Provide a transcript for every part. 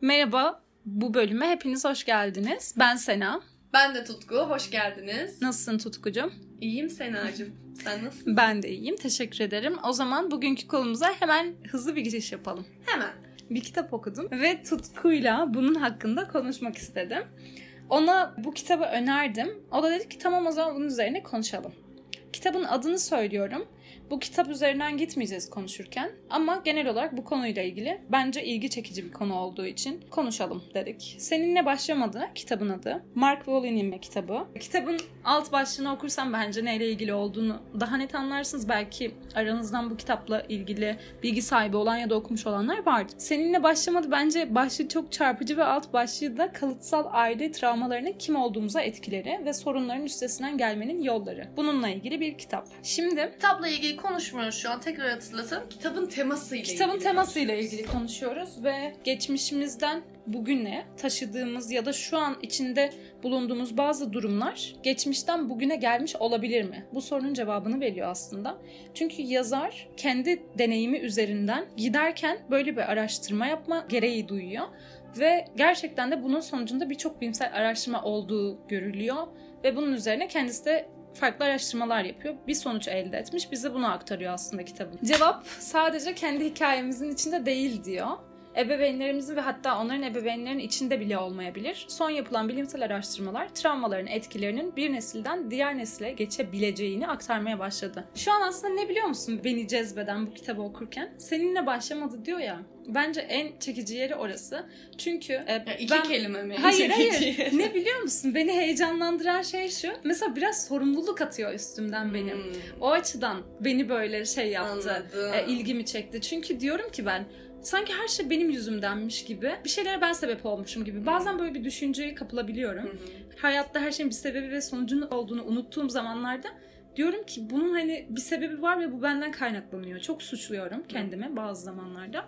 Merhaba, bu bölüme hepiniz hoş geldiniz. Ben Sena. Ben de Tutku, hoş geldiniz. Nasılsın Tutkucuğum? İyiyim Sena'cığım. Sen nasılsın? Ben de iyiyim, teşekkür ederim. O zaman bugünkü konumuza hemen hızlı bir giriş yapalım. Hemen. Bir kitap okudum ve Tutku'yla bunun hakkında konuşmak istedim. Ona bu kitabı önerdim. O da dedi ki tamam o zaman bunun üzerine konuşalım. Kitabın adını söylüyorum. Bu kitap üzerinden gitmeyeceğiz konuşurken ama genel olarak bu konuyla ilgili bence ilgi çekici bir konu olduğu için konuşalım dedik. Seninle başlamadı kitabın adı. Mark Wolyn'in kitabı. Kitabın alt başlığını okursam bence neyle ilgili olduğunu daha net anlarsınız. Belki aranızdan bu kitapla ilgili bilgi sahibi olan ya da okumuş olanlar vardır. Seninle başlamadı bence başlığı çok çarpıcı ve alt başlığı da kalıtsal aile travmalarının kim olduğumuza etkileri ve sorunların üstesinden gelmenin yolları. Bununla ilgili bir kitap. Şimdi Kitapla ilgili konuşmuyoruz şu an. Tekrar hatırlatayım. Kitabın temasıyla Kitabın ilgili. temasıyla ilgili konuşuyoruz ve geçmişimizden bugüne taşıdığımız ya da şu an içinde bulunduğumuz bazı durumlar geçmişten bugüne gelmiş olabilir mi? Bu sorunun cevabını veriyor aslında. Çünkü yazar kendi deneyimi üzerinden giderken böyle bir araştırma yapma gereği duyuyor ve gerçekten de bunun sonucunda birçok bilimsel araştırma olduğu görülüyor ve bunun üzerine kendisi de farklı araştırmalar yapıyor. Bir sonuç elde etmiş. Bize bunu aktarıyor aslında kitabın. Cevap sadece kendi hikayemizin içinde değil diyor. Ebeveynlerimizin ve hatta onların ebeveynlerinin içinde bile olmayabilir. Son yapılan bilimsel araştırmalar travmaların etkilerinin bir nesilden diğer nesile geçebileceğini aktarmaya başladı. Şu an aslında ne biliyor musun beni cezbeden bu kitabı okurken? Seninle başlamadı diyor ya. Bence en çekici yeri orası. Çünkü e, Ya iki ben... kelime mi? Hayır hayır. Çekici. ne biliyor musun? Beni heyecanlandıran şey şu. Mesela biraz sorumluluk atıyor üstümden benim. Hmm, O açıdan beni böyle şey yaptı. Anladım. e, ilgimi çekti. Çünkü diyorum ki ben sanki her şey benim yüzümdenmiş gibi. Bir şeylere ben sebep olmuşum gibi. Bazen böyle bir düşünceye kapılabiliyorum. Hı hı. Hayatta her şeyin bir sebebi ve sonucunun olduğunu unuttuğum zamanlarda diyorum ki bunun hani bir sebebi var ve bu benden kaynaklanıyor. Çok suçluyorum kendimi bazı zamanlarda.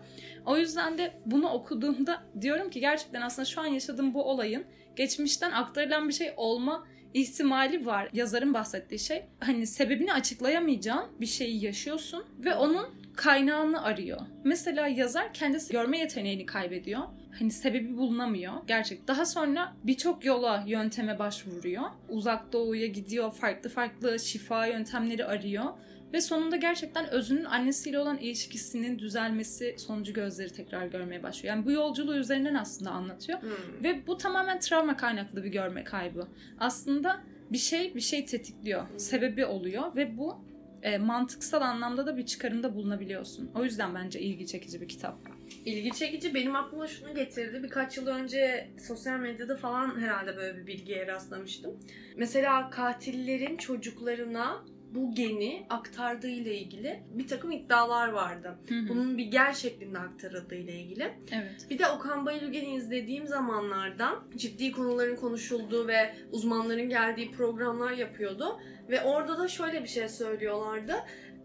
O yüzden de bunu okuduğumda diyorum ki gerçekten aslında şu an yaşadığım bu olayın geçmişten aktarılan bir şey olma ihtimali var. Yazarın bahsettiği şey hani sebebini açıklayamayacağın bir şeyi yaşıyorsun ve onun kaynağını arıyor. Mesela yazar kendisi görme yeteneğini kaybediyor. Hani sebebi bulunamıyor gerçek. Daha sonra birçok yola, yönteme başvuruyor. Uzak doğuya gidiyor, farklı farklı şifa yöntemleri arıyor. Ve sonunda gerçekten özünün annesiyle olan ilişkisinin düzelmesi sonucu gözleri tekrar görmeye başlıyor. Yani bu yolculuğu üzerinden aslında anlatıyor. Hmm. Ve bu tamamen travma kaynaklı bir görme kaybı. Aslında bir şey bir şey tetikliyor. Sebebi oluyor ve bu e, mantıksal anlamda da bir çıkarımda bulunabiliyorsun. O yüzden bence ilgi çekici bir kitap. İlgi çekici benim aklıma şunu getirdi. Birkaç yıl önce sosyal medyada falan herhalde böyle bir bilgiye rastlamıştım. Mesela katillerin çocuklarına bu geni aktardığı ile ilgili bir takım iddialar vardı. Bunun bir gel şeklinde aktarıldığı ile ilgili. Evet. Bir de Okan Bayülgen'i izlediğim zamanlarda ciddi konuların konuşulduğu ve uzmanların geldiği programlar yapıyordu. Ve orada da şöyle bir şey söylüyorlardı.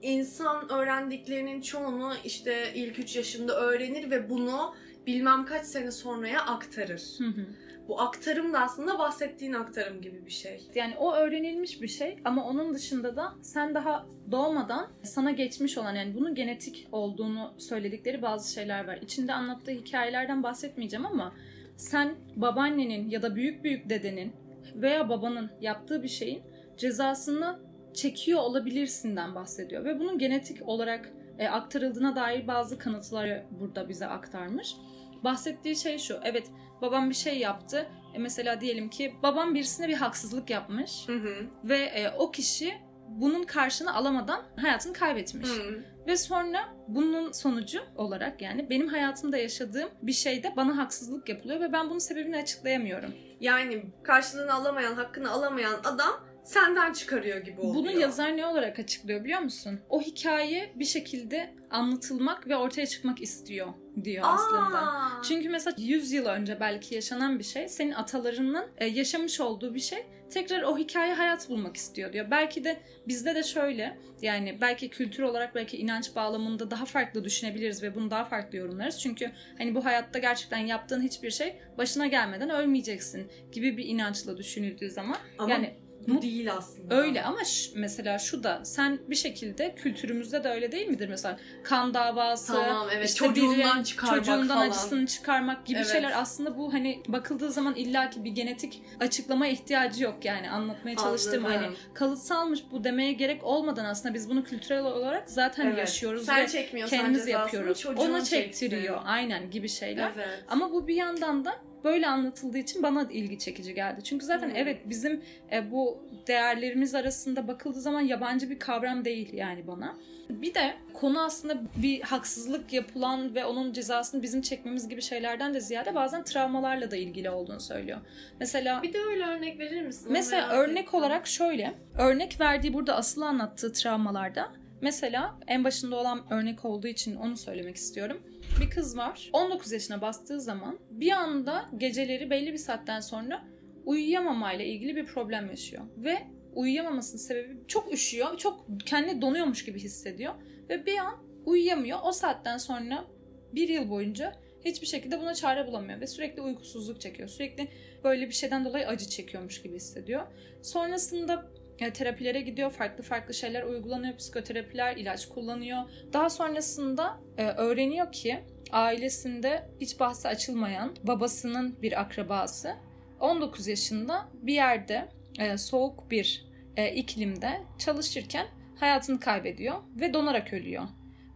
İnsan öğrendiklerinin çoğunu işte ilk 3 yaşında öğrenir ve bunu bilmem kaç sene sonraya aktarır. Hı hı. Bu aktarım da aslında bahsettiğin aktarım gibi bir şey. Yani o öğrenilmiş bir şey ama onun dışında da sen daha doğmadan sana geçmiş olan yani bunun genetik olduğunu söyledikleri bazı şeyler var. İçinde anlattığı hikayelerden bahsetmeyeceğim ama sen babaannenin ya da büyük büyük dedenin veya babanın yaptığı bir şeyin cezasını çekiyor olabilirsinden bahsediyor ve bunun genetik olarak e, aktarıldığına dair bazı kanıtları burada bize aktarmış. Bahsettiği şey şu. Evet babam bir şey yaptı. E, mesela diyelim ki babam birisine bir haksızlık yapmış Hı hı. ve e, o kişi bunun karşını alamadan hayatını kaybetmiş. Hı. Ve sonra bunun sonucu olarak yani benim hayatımda yaşadığım bir şeyde bana haksızlık yapılıyor ve ben bunun sebebini açıklayamıyorum. Yani karşılığını alamayan, hakkını alamayan adam senden çıkarıyor gibi oluyor. Bunu yazar ne olarak açıklıyor biliyor musun? O hikaye bir şekilde anlatılmak ve ortaya çıkmak istiyor diyor aslında. Aa. Çünkü mesela 100 yıl önce belki yaşanan bir şey, senin atalarının e, yaşamış olduğu bir şey tekrar o hikaye hayat bulmak istiyor diyor. Belki de bizde de şöyle yani belki kültür olarak belki inanç bağlamında daha farklı düşünebiliriz ve bunu daha farklı yorumlarız. Çünkü hani bu hayatta gerçekten yaptığın hiçbir şey başına gelmeden ölmeyeceksin gibi bir inançla düşünüldüğü zaman Ama yani Mut- değil aslında. Öyle ama ş- mesela şu da sen bir şekilde kültürümüzde de öyle değil midir mesela kan davası Tamam evet işte çocuğundan biri- çıkarmak çocuğundan falan. acısını çıkarmak gibi Evet. şeyler aslında bu hani bakıldığı zaman illaki bir genetik açıklama ihtiyacı yok yani anlatmaya çalıştığım Anladım. hani kalıtsalmış bu demeye gerek olmadan aslında biz bunu kültürel olarak zaten Evet. yaşıyoruz Sen ve kendimiz yapıyoruz. Ona çeksin. çektiriyor aynen gibi şeyler. Evet. Ama bu bir yandan da böyle anlatıldığı için bana ilgi çekici geldi. Çünkü zaten Hmm. evet bizim e, bu değerlerimiz arasında bakıldığı zaman yabancı bir kavram değil yani bana. Bir de konu aslında bir haksızlık yapılan ve onun cezasını bizim çekmemiz gibi şeylerden de ziyade bazen travmalarla da ilgili olduğunu söylüyor. Mesela Bir de öyle örnek verir misin? Mesela örnek ettim. olarak şöyle. Örnek verdiği burada asıl anlattığı travmalarda mesela en başında olan örnek olduğu için onu söylemek istiyorum. Bir kız var. 19 yaşına bastığı zaman bir anda geceleri belli bir saatten sonra uyuyamamayla ilgili bir problem yaşıyor. Ve uyuyamamasının sebebi çok üşüyor. Çok kendini donuyormuş gibi hissediyor. Ve bir an uyuyamıyor. O saatten sonra bir yıl boyunca hiçbir şekilde buna çare bulamıyor. Ve sürekli uykusuzluk çekiyor. Sürekli böyle bir şeyden dolayı acı çekiyormuş gibi hissediyor. Sonrasında terapilere gidiyor, farklı farklı şeyler uygulanıyor, psikoterapiler, ilaç kullanıyor. Daha sonrasında e, öğreniyor ki ailesinde hiç bahsi açılmayan babasının bir akrabası 19 yaşında bir yerde e, soğuk bir e, iklimde çalışırken hayatını kaybediyor ve donarak ölüyor.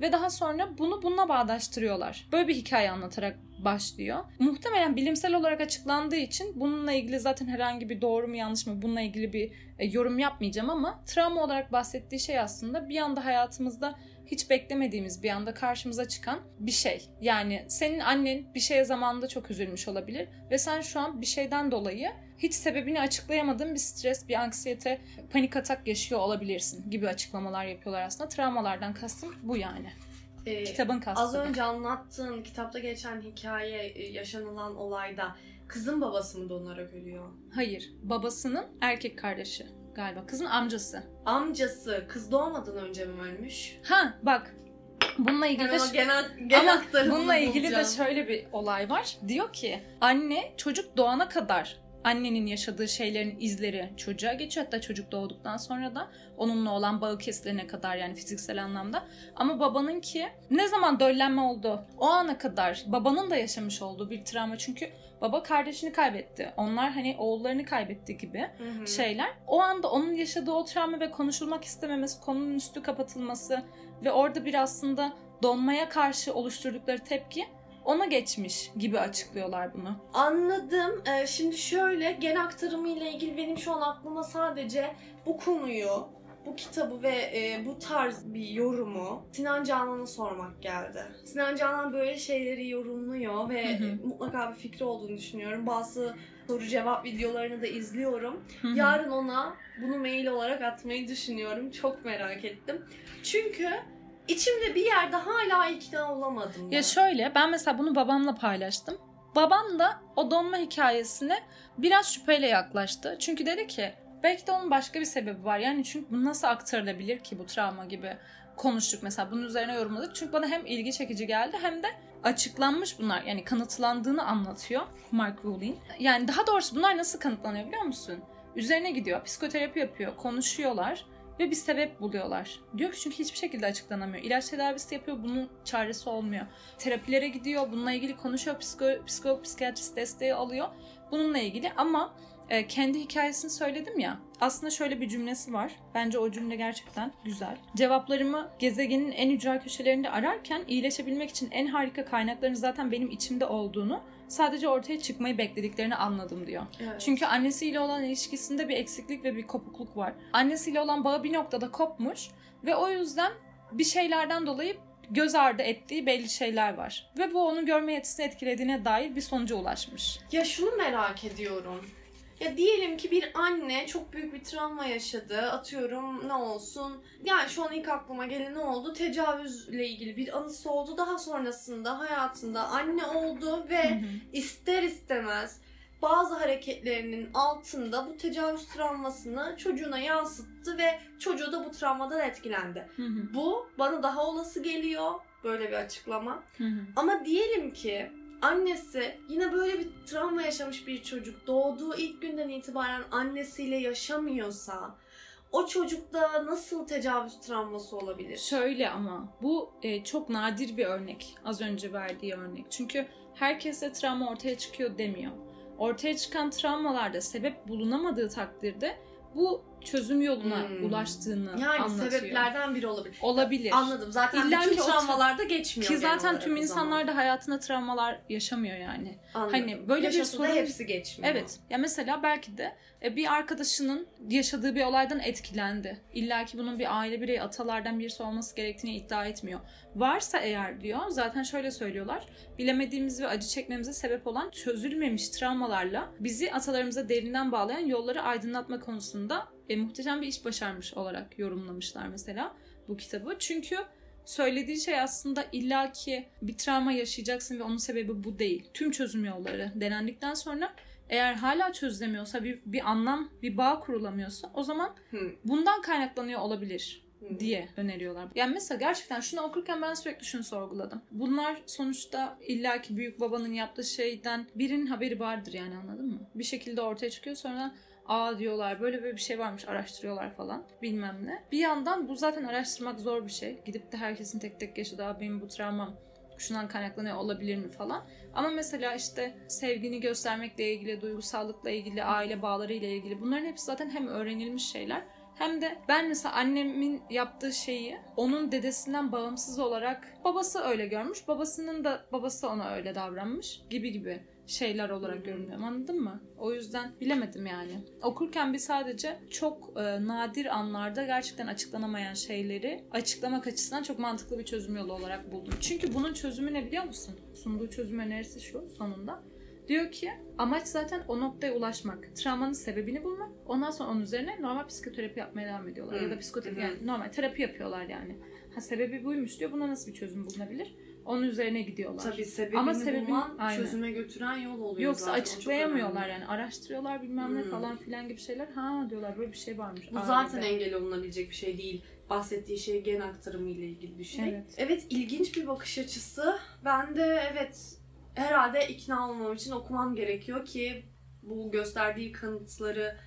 Ve daha sonra bunu bununla bağdaştırıyorlar. Böyle bir hikaye anlatarak başlıyor. Muhtemelen bilimsel olarak açıklandığı için bununla ilgili zaten herhangi bir doğru mu yanlış mı bununla ilgili bir e, yorum yapmayacağım ama travma olarak bahsettiği şey aslında bir anda hayatımızda hiç beklemediğimiz bir anda karşımıza çıkan bir şey. Yani senin annen bir şeye zamanında çok üzülmüş olabilir ve sen şu an bir şeyden dolayı hiç sebebini açıklayamadığın bir stres, bir anksiyete, panik atak yaşıyor olabilirsin gibi açıklamalar yapıyorlar aslında. Travmalardan kastım bu yani. Ee, Kitabın kastı. Az önce anlattığın kitapta geçen hikaye e, yaşanılan olayda kızın babası mı donarak ölüyor? Hayır, babasının erkek kardeşi galiba. Kızın amcası. Amcası kız doğmadan önce mi ölmüş? Ha bak. Bununla ilgili de o genel, genel Ama bununla ilgili de şöyle bir olay var. Diyor ki anne çocuk doğana kadar annenin yaşadığı şeylerin izleri çocuğa geçiyor. Hatta çocuk doğduktan sonra da onunla olan bağı kesilene kadar yani fiziksel anlamda. Ama babanınki ne zaman döllenme oldu o ana kadar babanın da yaşamış olduğu bir travma. Çünkü baba kardeşini kaybetti. Onlar hani oğullarını kaybetti gibi Hı hı. şeyler. O anda onun yaşadığı o travma ve konuşulmak istememesi, konunun üstü kapatılması ve orada bir aslında donmaya karşı oluşturdukları tepki ona geçmiş gibi açıklıyorlar bunu. Anladım. Ee, şimdi şöyle gen aktarımı ile ilgili benim şu an aklıma sadece bu konuyu, bu kitabı ve e, bu tarz bir yorumu Sinan Canan'a sormak geldi. Sinan Canan böyle şeyleri yorumluyor ve Hı hı. mutlaka bir fikri olduğunu düşünüyorum. Bazı soru cevap videolarını da izliyorum. Hı hı. Yarın ona bunu mail olarak atmayı düşünüyorum. Çok merak ettim. Çünkü içimde bir yerde hala ikna olamadım. ben. Ya şöyle ben mesela bunu babamla paylaştım. Babam da o donma hikayesine biraz şüpheyle yaklaştı. Çünkü dedi ki belki de onun başka bir sebebi var. Yani çünkü bu nasıl aktarılabilir ki bu travma gibi konuştuk mesela bunun üzerine yorumladık. Çünkü bana hem ilgi çekici geldi hem de açıklanmış bunlar. Yani kanıtlandığını anlatıyor Mark Rowling. Yani daha doğrusu bunlar nasıl kanıtlanıyor biliyor musun? Üzerine gidiyor, psikoterapi yapıyor, konuşuyorlar ve bir sebep buluyorlar. Diyor ki çünkü hiçbir şekilde açıklanamıyor. İlaç tedavisi yapıyor, bunun çaresi olmuyor. Terapilere gidiyor, bununla ilgili konuşuyor, psiko, psikolog, psikiyatrist desteği alıyor. Bununla ilgili ama e, kendi hikayesini söyledim ya. Aslında şöyle bir cümlesi var. Bence o cümle gerçekten güzel. Cevaplarımı gezegenin en ücra köşelerinde ararken iyileşebilmek için en harika kaynakların zaten benim içimde olduğunu, sadece ortaya çıkmayı beklediklerini anladım diyor. Evet. Çünkü annesiyle olan ilişkisinde bir eksiklik ve bir kopukluk var. Annesiyle olan bağı bir noktada kopmuş ve o yüzden bir şeylerden dolayı göz ardı ettiği belli şeyler var. Ve bu onun görme yetisini etkilediğine dair bir sonuca ulaşmış. Ya şunu merak ediyorum. Ya diyelim ki bir anne çok büyük bir travma yaşadı. Atıyorum ne olsun. Yani şu an ilk aklıma gelen ne oldu? Tecavüzle ilgili bir anısı oldu. Daha sonrasında hayatında anne oldu ve ister istemez bazı hareketlerinin altında bu tecavüz travmasını çocuğuna yansıttı ve çocuğu da bu travmadan etkilendi. Hı hı. Bu bana daha olası geliyor böyle bir açıklama. Hı hı. Ama diyelim ki annesi yine böyle bir travma yaşamış bir çocuk doğduğu ilk günden itibaren annesiyle yaşamıyorsa o çocukta nasıl tecavüz travması olabilir? Şöyle ama bu e, çok nadir bir örnek. Az önce verdiği örnek. Çünkü herkese travma ortaya çıkıyor demiyor. Ortaya çıkan travmalarda sebep bulunamadığı takdirde bu çözüm yoluna Hmm. ulaştığını Yani anlatıyor. sebeplerden biri olabilir. Olabilir. Anladım. Zaten İlla bütün travmalarda geçmiyor. Ki zaten tüm insanlar da hayatında travmalar yaşamıyor yani. Anladım. hani böyle bir Yaşasa da sorun- hepsi geçmiyor. Evet. Ya mesela belki de e, bir arkadaşının yaşadığı bir olaydan etkilendi. İlla ki bunun bir aile bireyi atalardan birisi olması gerektiğini iddia etmiyor. Varsa eğer diyor zaten şöyle söylüyorlar. Bilemediğimiz ve acı çekmemize sebep olan çözülmemiş travmalarla bizi atalarımıza derinden bağlayan yolları aydınlatma konusunda e, muhteşem bir iş başarmış olarak yorumlamışlar mesela bu kitabı. Çünkü söylediği şey aslında illaki bir travma yaşayacaksın ve onun sebebi bu değil. Tüm çözüm yolları denendikten sonra eğer hala çözülemiyorsa bir, bir anlam, bir bağ kurulamıyorsa o zaman bundan kaynaklanıyor olabilir diye öneriyorlar. Yani mesela gerçekten şunu okurken ben sürekli şunu sorguladım. Bunlar sonuçta illaki büyük babanın yaptığı şeyden birinin haberi vardır yani anladın mı? Bir şekilde ortaya çıkıyor sonra aa diyorlar böyle böyle bir şey varmış araştırıyorlar falan bilmem ne. Bir yandan bu zaten araştırmak zor bir şey. Gidip de herkesin tek tek yaşadığı "Aa, benim bu travmam şundan kaynaklanıyor olabilir mi falan. Ama mesela işte sevgini göstermekle ilgili, duygusallıkla ilgili, aile bağları ile ilgili bunların hepsi zaten hem öğrenilmiş şeyler hem de ben mesela annemin yaptığı şeyi onun dedesinden bağımsız olarak babası öyle görmüş. Babasının da babası ona öyle davranmış gibi gibi şeyler olarak görünüyor. Anladın mı? O yüzden bilemedim yani. Okurken bir sadece çok e, nadir anlarda gerçekten açıklanamayan şeyleri açıklamak açısından çok mantıklı bir çözüm yolu olarak buldum. Çünkü bunun çözümü ne biliyor musun? Sunduğu çözüm önerisi şu sonunda. Diyor ki amaç zaten o noktaya ulaşmak. Travmanın sebebini bulmak. Ondan sonra onun üzerine normal psikoterapi yapmaya devam ediyorlar. Hı. Ya da psikoterapi hı. yani normal terapi yapıyorlar yani. Ha sebebi buymuş diyor. Buna nasıl bir çözüm bulunabilir? Onun üzerine gidiyorlar. Tabii sebebini Ama sebebin- bulman aynen. çözüme götüren yol oluyor Yoksa zaten. Açıklayamıyorlar yani. Araştırıyorlar bilmem ne Hmm. falan filan gibi şeyler. Ha diyorlar böyle bir şey varmış. Bu Aa, zaten güzel. engel olunabilecek bir şey değil. Bahsettiği şey gen aktarımı ile ilgili bir şey. Evet. Evet ilginç bir bakış açısı. Ben de evet herhalde ikna olmam için okumam gerekiyor ki bu gösterdiği kanıtları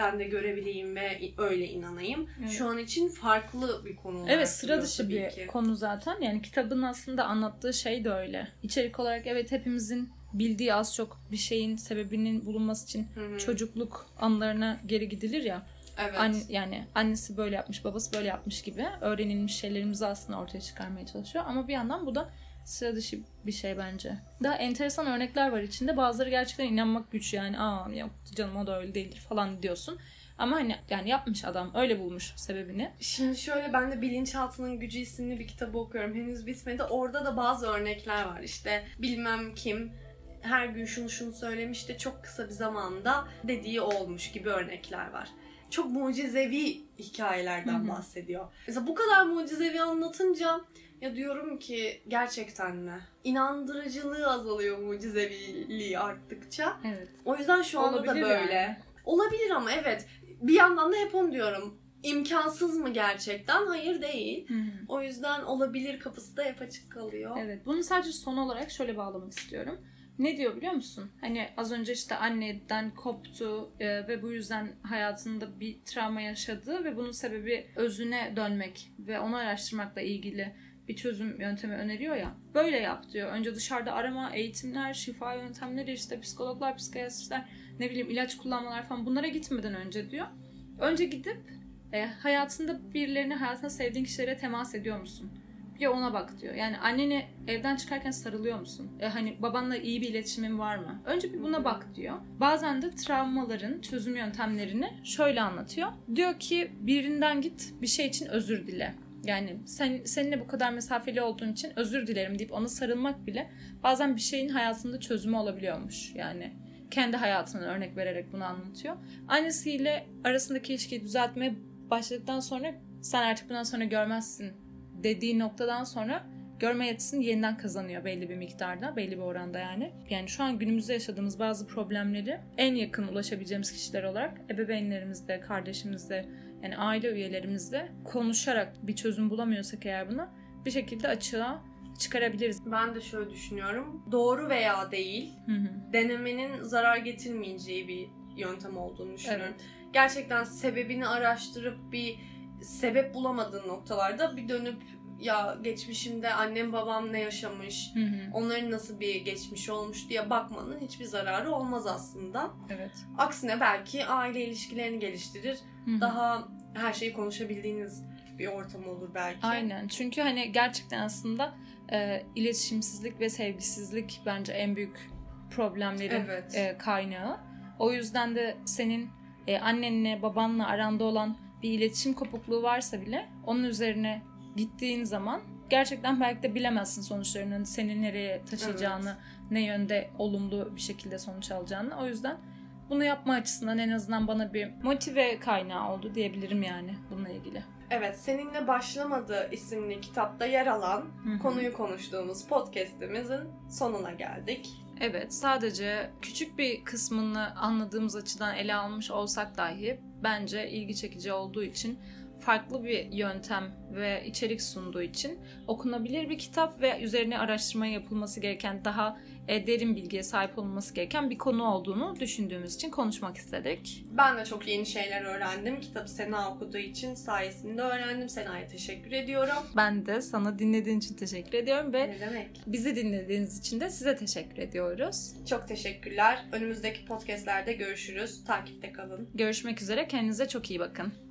ben de görebileyim ve öyle inanayım. Evet. Şu an için farklı bir konu Evet sıra dışı bir ki. konu zaten. Yani kitabın aslında anlattığı şey de öyle. İçerik olarak evet hepimizin bildiği az çok bir şeyin sebebinin bulunması için Hı hı. çocukluk anlarına geri gidilir ya. Evet. An- yani annesi böyle yapmış, babası böyle yapmış gibi öğrenilmiş şeylerimizi aslında ortaya çıkarmaya çalışıyor. Ama bir yandan bu da sıra dışı bir şey bence. Daha enteresan örnekler var içinde. Bazıları gerçekten inanmak güç yani. Aa yok canım o da öyle değildir falan diyorsun. Ama hani yani yapmış adam öyle bulmuş sebebini. Şimdi şöyle ben de Bilinçaltının Gücü isimli bir kitabı okuyorum. Henüz bitmedi. Orada da bazı örnekler var. İşte bilmem kim her gün şunu şunu söylemiş de çok kısa bir zamanda dediği olmuş gibi örnekler var. Çok mucizevi hikayelerden bahsediyor. Mesela bu kadar mucizevi anlatınca ya diyorum ki gerçekten mi? İnandırıcılığı azalıyor mucizeviliği arttıkça. Evet. O yüzden şu anda da Olabilir böyle. yani. Olabilir ama evet. Bir yandan da hep onu diyorum. İmkansız mı gerçekten? Hayır değil. O yüzden olabilir kapısı da hep açık kalıyor. Evet. Bunu sadece son olarak şöyle bağlamak istiyorum. Ne diyor biliyor musun? Hani az önce işte anneden koptu e, ve bu yüzden hayatında bir travma yaşadı ve bunun sebebi özüne dönmek ve onu araştırmakla ilgili bir çözüm yöntemi öneriyor ya. Böyle yap diyor. Önce dışarıda arama, eğitimler, şifa yöntemleri işte psikologlar, psikiyatristler, ne bileyim ilaç kullanmalar falan bunlara gitmeden önce diyor. Önce gidip e, hayatında birilerini, hayatında sevdiğin kişilere temas ediyor musun? Bir ona bak diyor. Yani anneni evden çıkarken sarılıyor musun? E, hani babanla iyi bir iletişimin var mı? Önce bir buna bak diyor. Bazen de travmaların çözüm yöntemlerini şöyle anlatıyor. Diyor ki birinden git bir şey için özür dile. Yani sen seninle bu kadar mesafeli olduğun için özür dilerim deyip ona sarılmak bile bazen bir şeyin hayatında çözümü olabiliyormuş. Yani kendi hayatından örnek vererek bunu anlatıyor. Annesiyle arasındaki ilişkiyi düzeltmeye başladıktan sonra sen artık bundan sonra görmezsin dediği noktadan sonra görme yetisini yeniden kazanıyor belli bir miktarda, belli bir oranda yani. Yani şu an günümüzde yaşadığımız bazı problemleri en yakın ulaşabileceğimiz kişiler olarak ebeveynlerimizle, kardeşimizle, yani aile üyelerimizle konuşarak bir çözüm bulamıyorsak eğer buna bir şekilde açığa çıkarabiliriz. Ben de şöyle düşünüyorum. Doğru veya değil Hı hı. denemenin zarar getirmeyeceği bir yöntem olduğunu düşünüyorum. Evet. Gerçekten sebebini araştırıp bir sebep bulamadığın noktalarda bir dönüp ya geçmişimde annem babam ne yaşamış, Hı hı. onların nasıl bir geçmiş olmuş diye bakmanın hiçbir zararı olmaz aslında. Evet. Aksine belki aile ilişkilerini geliştirir. Hı hı. Daha her şeyi konuşabildiğiniz bir ortam olur belki. Aynen. Çünkü hani gerçekten aslında e, iletişimsizlik ve sevgisizlik bence en büyük problemlerin Evet. e, kaynağı. O yüzden de senin e, annenle babanla aranda olan bir iletişim kopukluğu varsa bile onun üzerine gittiğin zaman gerçekten belki de bilemezsin sonuçlarının seni nereye taşıyacağını, ne yönde olumlu bir şekilde sonuç alacağını. O yüzden bunu yapma açısından en azından bana bir motive kaynağı oldu diyebilirim yani bununla ilgili. Evet, Seninle Başlamadı isimli kitapta yer alan Hı hı. konuyu konuştuğumuz podcast'imizin sonuna geldik. Evet, sadece küçük bir kısmını anladığımız açıdan ele almış olsak dahi bence ilgi çekici olduğu için farklı bir yöntem ve içerik sunduğu için okunabilir bir kitap ve üzerine araştırma yapılması gereken daha e, derin bilgiye sahip olunması gereken bir konu olduğunu düşündüğümüz için konuşmak istedik. Ben de çok yeni şeyler öğrendim. Kitabı Sena okuduğu için sayesinde öğrendim. Sena'ya teşekkür ediyorum. Ben de sana dinlediğin için teşekkür ediyorum ve Ne demek? bizi dinlediğiniz için de size teşekkür ediyoruz. Çok teşekkürler. Önümüzdeki podcastlerde görüşürüz. Takipte kalın. Görüşmek üzere, kendinize çok iyi bakın.